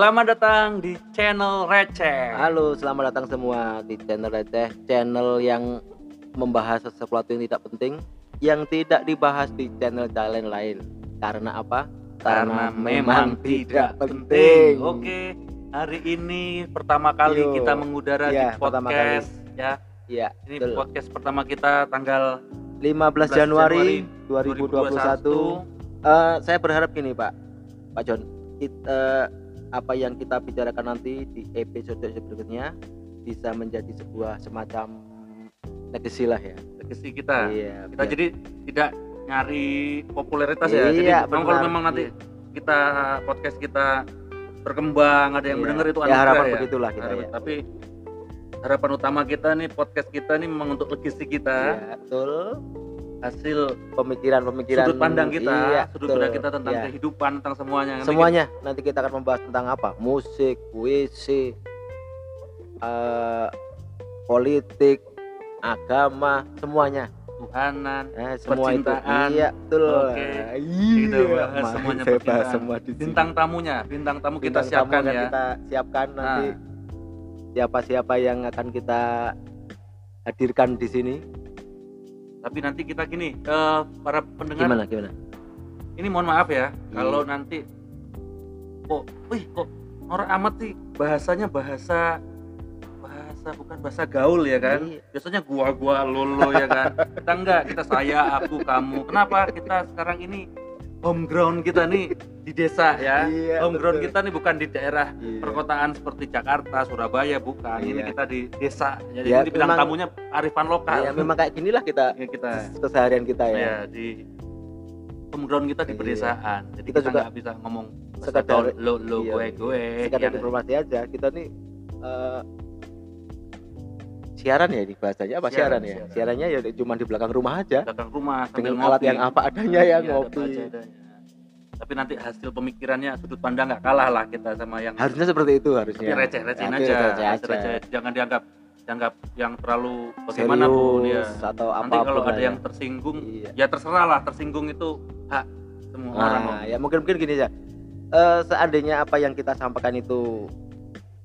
Selamat datang di channel Receh. Halo, selamat datang semua di channel Receh, channel yang membahas sesuatu yang tidak penting, yang tidak dibahas di channel-channel lain. Karena apa? Karena memang tidak penting. Oke, hari ini pertama kali Yo. kita mengudara Iya, di pertama podcast ya. Iya, Ini betul. podcast pertama kita tanggal 15 11 Januari, Januari 2021. Eh, saya berharap gini, Pak. Pak John, kita apa yang kita bicarakan nanti di episode berikutnya bisa menjadi sebuah semacam legacy lah ya. legacy kita. Iya. Kita biar- jadi tidak nyari popularitas ya. Jadi Iya, memang kalau benar. memang nanti Iya. kita podcast kita berkembang, ada yang Iya. mendengar itu ya, harapan ya. begitulah kita Harapan- ya. Tapi harapan utama kita nih podcast kita nih memang untuk legacy kita, Iya, betul. Hasil Pemikiran-pemikiran sudut pandang kita, iya, sudut pandang kita tentang Iya. kehidupan, tentang semuanya. Nanti semuanya nanti kita akan membahas tentang apa musik puisi eh, politik agama semuanya kita Tuhanan, eh, semua itu Percintaan. iya betul Oke. iya Kita bahas semuanya saya bahas semua di sini. bintang tamunya, bintang tamu kita Bintang tamu siapkan ya. kita siapkan nanti Nah. siapa-siapa yang akan kita hadirkan di sini Tapi nanti kita gini, eh, para pendengar gimana gimana? Ini mohon maaf ya Iya. kalau nanti kok wih kok norak amat sih. Bahasanya bahasa bahasa bukan bahasa gaul ya kan? Iya. biasanya gua gua lolo ya kan? Kita enggak kita saya aku kamu. Kenapa kita sekarang ini home ground kita nih di desa ya Iya, home ground betul. kita nih bukan di daerah Iya. perkotaan seperti Jakarta Surabaya bukan ini Iya. kita di desa jadi Ya, ini bidang tamunya arifan lokal ya memang kayak ginilah kita Ya, kita keseharian kita ya ya di home ground kita di Iya. pedesaan jadi Kita kita, juga nggak bisa ngomong sekadar- lo lo iya, gue gue sekadar ya. informasi aja kita nih eh, siaran ya di bahasanya apa Siaran, siaran, ya siaran. siarannya ya cuma di belakang rumah aja belakang rumah dengan alat ngopi. yang apa adanya ya Iya, ada ngopi apa adanya. Tapi nanti hasil pemikirannya sudut pandang nggak kalah lah kita sama yang harusnya seperti itu harusnya tapi receh recehin Tapi aja receh aja. receh jangan dianggap dianggap yang terlalu bagaimanapun ya serius atau nanti apa kalau ada yang tersinggung iya. ya terserah lah tersinggung itu hak semua orang nah, ya mungkin mungkin gini ya Eh, seandainya apa yang kita sampaikan itu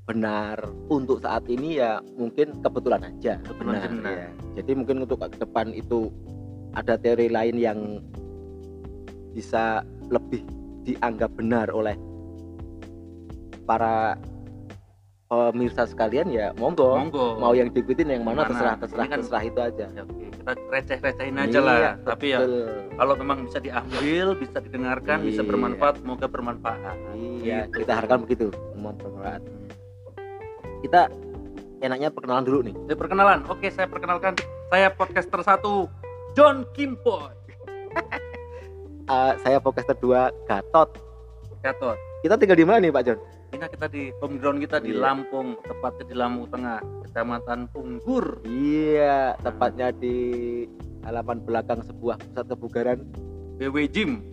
benar untuk saat ini ya mungkin kebetulan aja Kebetulan benar, benar. ya. jadi mungkin untuk ke depan itu ada teori lain yang bisa lebih dianggap benar oleh para pemirsa sekalian ya monggo, monggo. Mau yang diikutin yang mana Mana? terserah terserah Ini kan- terserah itu aja. Ya, kita receh recehin aja Iya, lah tapi ya Betul. kalau memang bisa diambil bisa didengarkan bisa Iya. bermanfaat semoga bermanfaat. Iya Gitu. kita harapkan begitu. Mohon bermanfaat kita enaknya perkenalan dulu nih. Saya perkenalan. Oke saya perkenalkan. Saya podcaster satu John Kimpoy Eh, saya podcast kedua Gatot. Gatot. Kita tinggal di mana nih Pak John? Ini kita di home ground kita di Iya. Lampung tepatnya di Lampung Tengah kecamatan Punggur. Iya tepatnya di halaman belakang sebuah pusat kebugaran. BW Gym.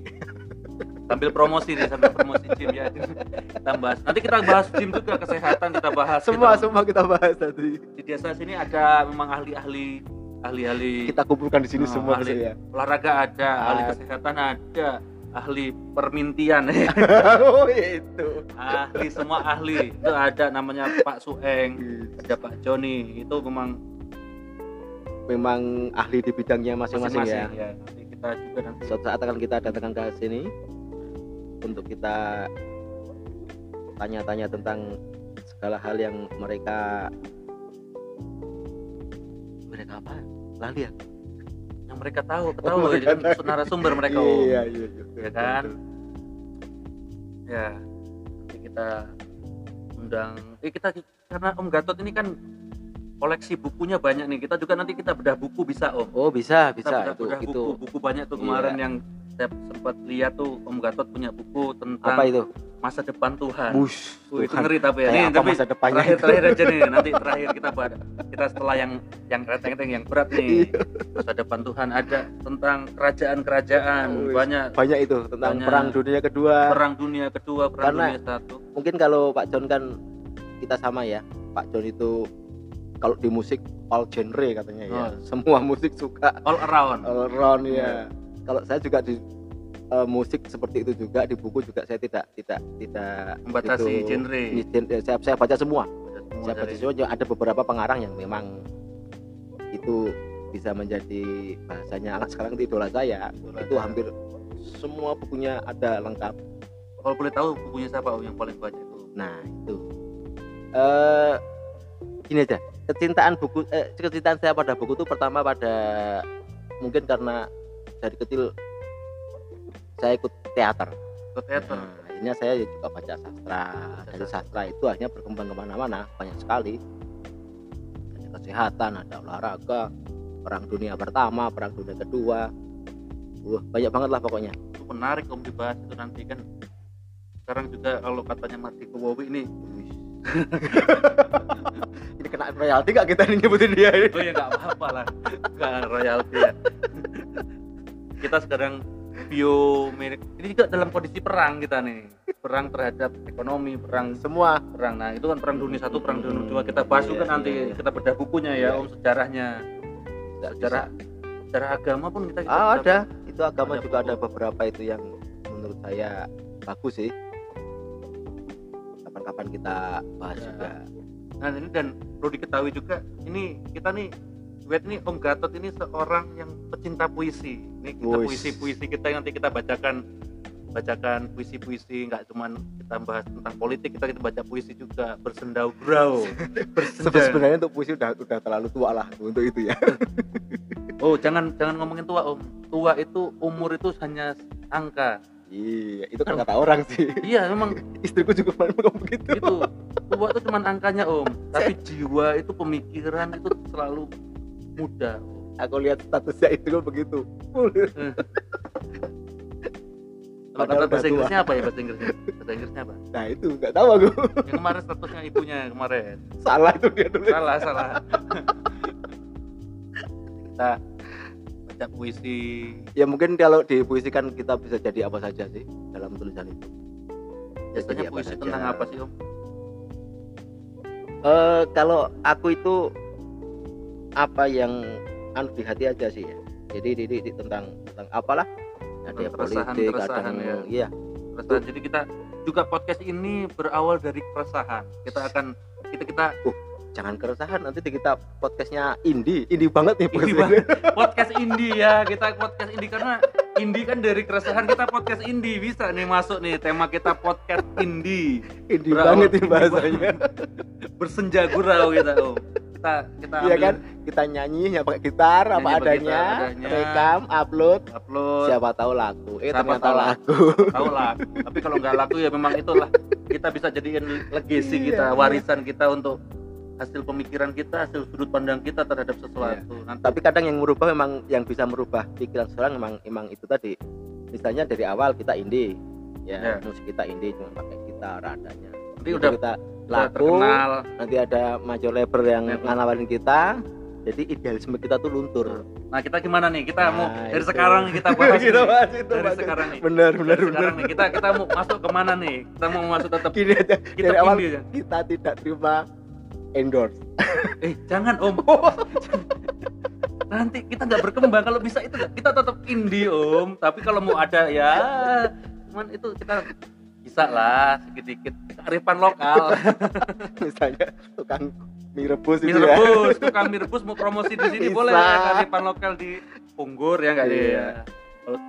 Sambil promosi nih sambil promosi gym ya. Kita bahas. Nanti kita bahas gym juga kesehatan kita bahas semua kita, semua kita bahas tadi di desa sini ada memang ahli-ahli ahli-ahli kita kumpulkan di sini Oh, semua ahli. ya olahraga ada ahli Ah. kesehatan ada ahli permintian. Oh itu. Ahli semua ahli. Itu ada namanya Pak Sueng ada Pak Joni. Itu memang memang ahli di bidangnya masing-masing ya. ya. Nanti kita juga nanti suatu saat akan kita datangkan ke sini untuk kita tanya-tanya tentang segala hal yang mereka mereka apa lali ya yang mereka tahu Oh, ketahui mereka kan tahu. narasumber mereka iya iya iya Ya kan? ya. Nanti kita undang. Eh kita karena Om Gatot ini kan koleksi bukunya banyak nih. Kita juga nanti kita bedah buku bisa Om. Oh bisa kita bisa. bedah, itu bedah itu. buku buku banyak tuh kemarin Iya. yang saya sempat lihat tuh Om Gatot punya buku tentang apa itu? masa depan Tuhan. Bush itu Tuhan. ngeri tapi ya. Nih, tapi masa depannya terakhir itu? terakhir aja nih. Nanti terakhir kita bahas kita setelah yang yang reteng-reteng yang berat nih. Iya. masa depan Tuhan ada tentang kerajaan-kerajaan. Wih. banyak. Banyak itu tentang Banyak. perang dunia kedua. Perang dunia kedua perang Karena- dunia satu. mungkin kalau Pak John kan kita sama ya. Pak John itu kalau di musik all genre katanya ya. Oh. semua musik suka. All around. All round ya kalau saya juga di eh, musik seperti itu juga di buku juga saya tidak tidak tidak Membatasi begitu- genre. gen- saya, saya baca semua. Saya baca semua juga ada beberapa pengarang yang memang itu bisa menjadi bahasanya anak sekarang itu idola saya. Idola itu saya. hampir semua bukunya ada lengkap. Kalau boleh tahu bukunya siapa yang paling banyak itu? Nah itu. Eh gini aja kecintaan buku eh, kecintaan saya pada buku itu pertama pada mungkin karena dari kecil saya ikut teater ke teater Nah, akhirnya saya juga baca sastra. Dari sastra itu akhirnya berkembang ke mana-mana, banyak sekali. Ada kesehatan, ada olahraga, perang dunia pertama, perang dunia kedua. Wah, banyak banget lah pokoknya. itu menarik Om dibahas itu nanti kan sekarang juga kalau katanya Marti Kewowi ini Ini kena royalti gak kita nih nyebutin dia ini? oh ya nggak apa-apa lah nggak royalti ya kita sekarang biomerik ini juga dalam kondisi perang kita nih perang terhadap ekonomi perang Semua. perang nah itu kan perang dunia satu perang dunia dua kita bahas juga Iya, nanti iya, iya. kita bedah bukunya ya Iya. om sejarahnya sejarah sejarah agama pun kita, kita Ah, bisa- ada. Itu agama Ada juga buku. ada beberapa itu yang menurut saya bagus sih. Kapan-kapan kita bahas Ya. juga. nah ini dan perlu diketahui juga ini kita nih Wet ini Om Gatot ini seorang yang pecinta puisi. Ini kita puisi-puisi kita nanti kita bacakan. Bacakan puisi-puisi nggak cuman kita bahas tentang politik kita kita baca puisi juga bersendau. Gurau bersenja Sebenarnya untuk puisi udah udah terlalu tua lah untuk itu ya. oh jangan jangan ngomongin tua om. Tua itu umur itu hanya angka. Iya, itu kan kata orang sih. iya memang. Istriku juga pernah ngomong begitu. itu tua itu cuma angkanya om. Tapi jiwa itu pemikiran itu selalu muda Aku lihat statusnya itu kan begitu. kalau Padahal kata bahasa. Inggrisnya apa ya bahasa Inggrisnya bahasa Inggrisnya apa Nah itu nggak tahu aku. yang kemarin statusnya ibunya kemarin Salah itu dia tulis. salah salah kita baca puisi Ya mungkin kalau dipuisikan kita bisa jadi apa saja sih dalam tulisan itu. Biasanya puisi saja. tentang apa sih om Eh, kalau aku itu apa yang anu di hati aja sih ya. Jadi di, di- di- tentang tentang apalah ada keresahan- politik, keresahan kadang ya. iya. keresahan jadi kita juga podcast ini berawal dari keresahan kita akan kita kita Jangan keresahan nanti kita podcastnya indie, indie banget nih Indie podcastnya. podcast indie ya kita podcast indie karena indie kan dari keresahan kita podcast indie bisa nih masuk nih tema kita podcast indie indie Berawal- banget nih indie bahasanya. bersenja gurau kita om kita kita Iya ambil kan? Kita nyanyi ya pakai gitar apa Nyanyi pakai adanya, gitar adanya. rekam, upload, upload siapa tahu laku. Eh Siapa ternyata tahu laku. tahu lah tapi kalau nggak laku ya memang itulah kita bisa jadiin legacy Iya, kita iya. warisan kita untuk hasil pemikiran kita hasil sudut pandang kita terhadap sesuatu nanti Tapi kadang yang merubah memang yang bisa merubah pikiran seorang memang emang itu tadi. Misalnya dari awal kita indie, ya, Ya. musik kita indie cuma pakai gitar adanya. Begitu udah kita laku, terkenal. nanti ada major label yang Label. nawarin kita. Jadi idealisme kita tuh luntur. nah kita gimana nih? Kita mau Nah, dari itu. sekarang kita bahas Kita nih. bahas itu, dari sekarang nih Bener, bener, dari sekarang nih kita kita mau masuk ke mana nih? Kita mau masuk tetap Gini aja, kita dari awal aja kita tidak terima endorse. eh jangan om. Nanti kita nggak berkembang. Kalau bisa itu kita tetap indie om. Tapi kalau mau ada ya cuman itu kita bisa lah sedikit kearifan lokal Misalnya tukang mie rebus mie ya. rebus tukang mie rebus mau promosi di sini Bisa. boleh kearifan lokal di Punggur ya nggak Iya. ya kalau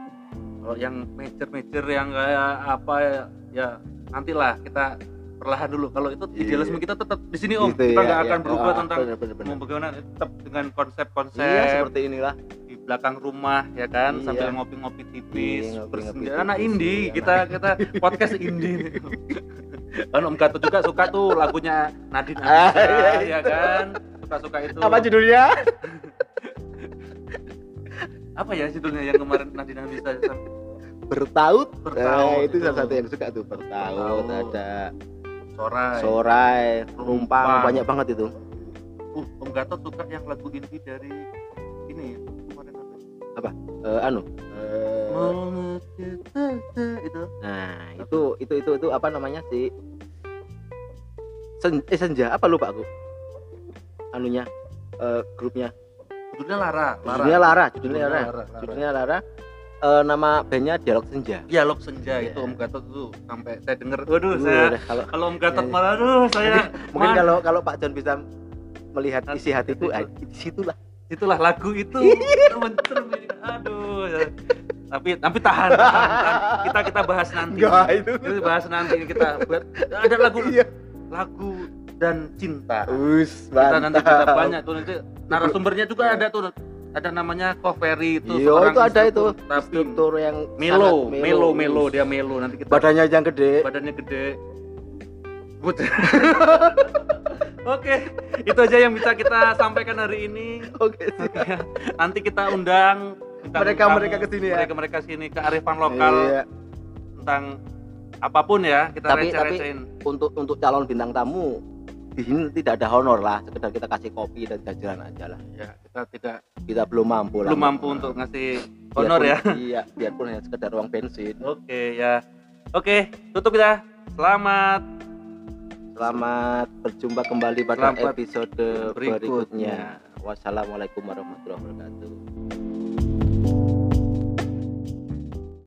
kalau yang major major yang kayak apa ya, ya nantilah kita perlahan dulu kalau itu Iya. idealisme kita tetap di sini om Gitu kita ya, nggak ya. akan berubah Ah, tentang bener, bener, bener. mau bagaimana tetap dengan konsep-konsep Iya seperti inilah. Belakang rumah ya kan Iya. sambil ngopi-ngopi tipis Iya, ngopi-ngopi bersenja tipis, anak indie iya, kita kita podcast indie kan Om Gatot juga suka tuh lagunya Nadine Ah, Amizah iya, iya. ya kan suka-suka itu Apa judulnya? apa ya judulnya yang kemarin Nadine Amizah Bertaut. Bertaut Nah, itu salah satu yang suka tuh bertaut. Bertaut. Ada Sorai sorai, Rumpang. rumpang, banyak banget itu. uh, Om Gatot suka yang lagu indie dari ini ya apa Eh, anu. eh, Mengerti- itu nah, itu itu itu itu apa namanya sih? Sen, eh, senja apa lupa aku? Anunya eh, grupnya. judulnya Lara Judulnya Lara, judulnya Judulnya Lara. Lara, Lara. Judulnya Lara. eh, nama bandnya Dialog Senja. dialog senja Iya. itu Om Gatot tuh sampai saya denger waduh Uh, saya kalau kalau Om Gatot Iya, iya. malah aduh saya mungkin Mas, kalau kalau Pak John bisa melihat isi hatiku, hati ah, di situlah. itulah lagu itu Iya. mencermin aduh. Ya. tapi tapi tahan, tahan, tahan. kita kita bahas nanti. Itu. kita bahas nanti. Kita buat- ada lagu Iya. lagu dan cinta. Us, kita nanti kita banyak tuh. Nanti narasumbernya juga ada tuh. Ada namanya Covery itu Iya, seorang itu ada itu. tapi struktur yang melo melo melo. Dia melo. Nanti kita Badannya yang gede. badannya gede. But- Oke, itu aja yang bisa kita sampaikan hari ini. Oke sih. Nanti kita undang bintang Mereka-mereka tamu, ke sini ya. Mereka-mereka sini ke arifan lokal Iya. tentang apa pun ya, kita Tapi- tapi- receh-recehin. Untuk untuk calon bintang tamu di sini tidak ada honor lah, sekedar kita kasih kopi dan jajanan aja lah. Ya, kita tidak Kita belum mampu lah. belum mampu untuk ngasih honor ya. Biarpun- Iya, biarpun hanya sekedar uang bensin. Oke, ya. Oke, tutup kita. Selamat Selamat berjumpa kembali pada Selamat episode berikutnya. berikutnya. Wassalamualaikum warahmatullahi wabarakatuh.